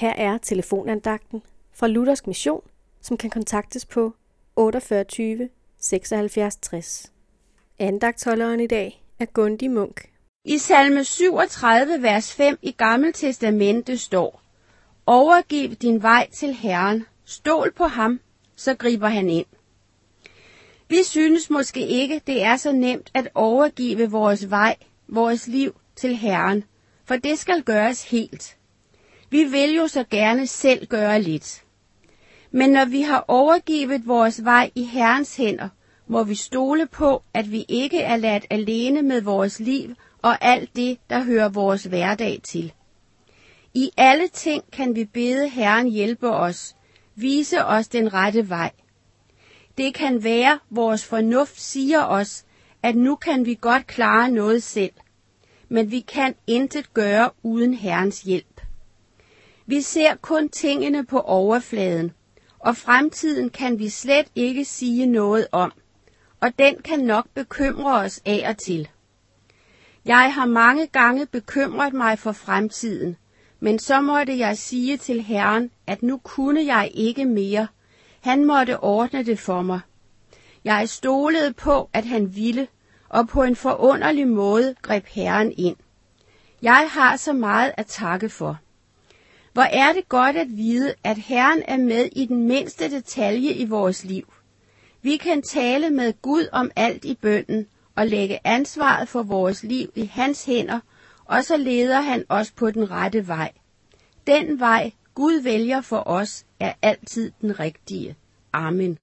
Her er telefonandagten fra Luthersk Mission, som kan kontaktes på 48 76 60. Andagtholderen i dag er Gundi Munk. I salme 37, vers 5 i Gamle Testamente står, Overgiv din vej til Herren, stol på ham, så griber han ind. Vi synes måske ikke, det er så nemt at overgive vores vej, vores liv til Herren, for det skal gøres helt. Vi vil jo så gerne selv gøre lidt. Men når vi har overgivet vores vej i Herrens hænder, må vi stole på, at vi ikke er ladt alene med vores liv og alt det, der hører vores hverdag til. I alle ting kan vi bede Herren hjælpe os, vise os den rette vej. Det kan være, vores fornuft siger os, at nu kan vi godt klare noget selv, men vi kan intet gøre uden Herrens hjælp. Vi ser kun tingene på overfladen, og fremtiden kan vi slet ikke sige noget om, og den kan nok bekymre os af og til. Jeg har mange gange bekymret mig for fremtiden, men så måtte jeg sige til Herren, at nu kunne jeg ikke mere. Han måtte ordne det for mig. Jeg stolede på, at han ville, og på en forunderlig måde greb Herren ind. Jeg har så meget at takke for. Hvor er det godt at vide, at Herren er med i den mindste detalje i vores liv. Vi kan tale med Gud om alt i bønden og lægge ansvaret for vores liv i hans hænder, og så leder han os på den rette vej. Den vej, Gud vælger for os, er altid den rigtige. Amen.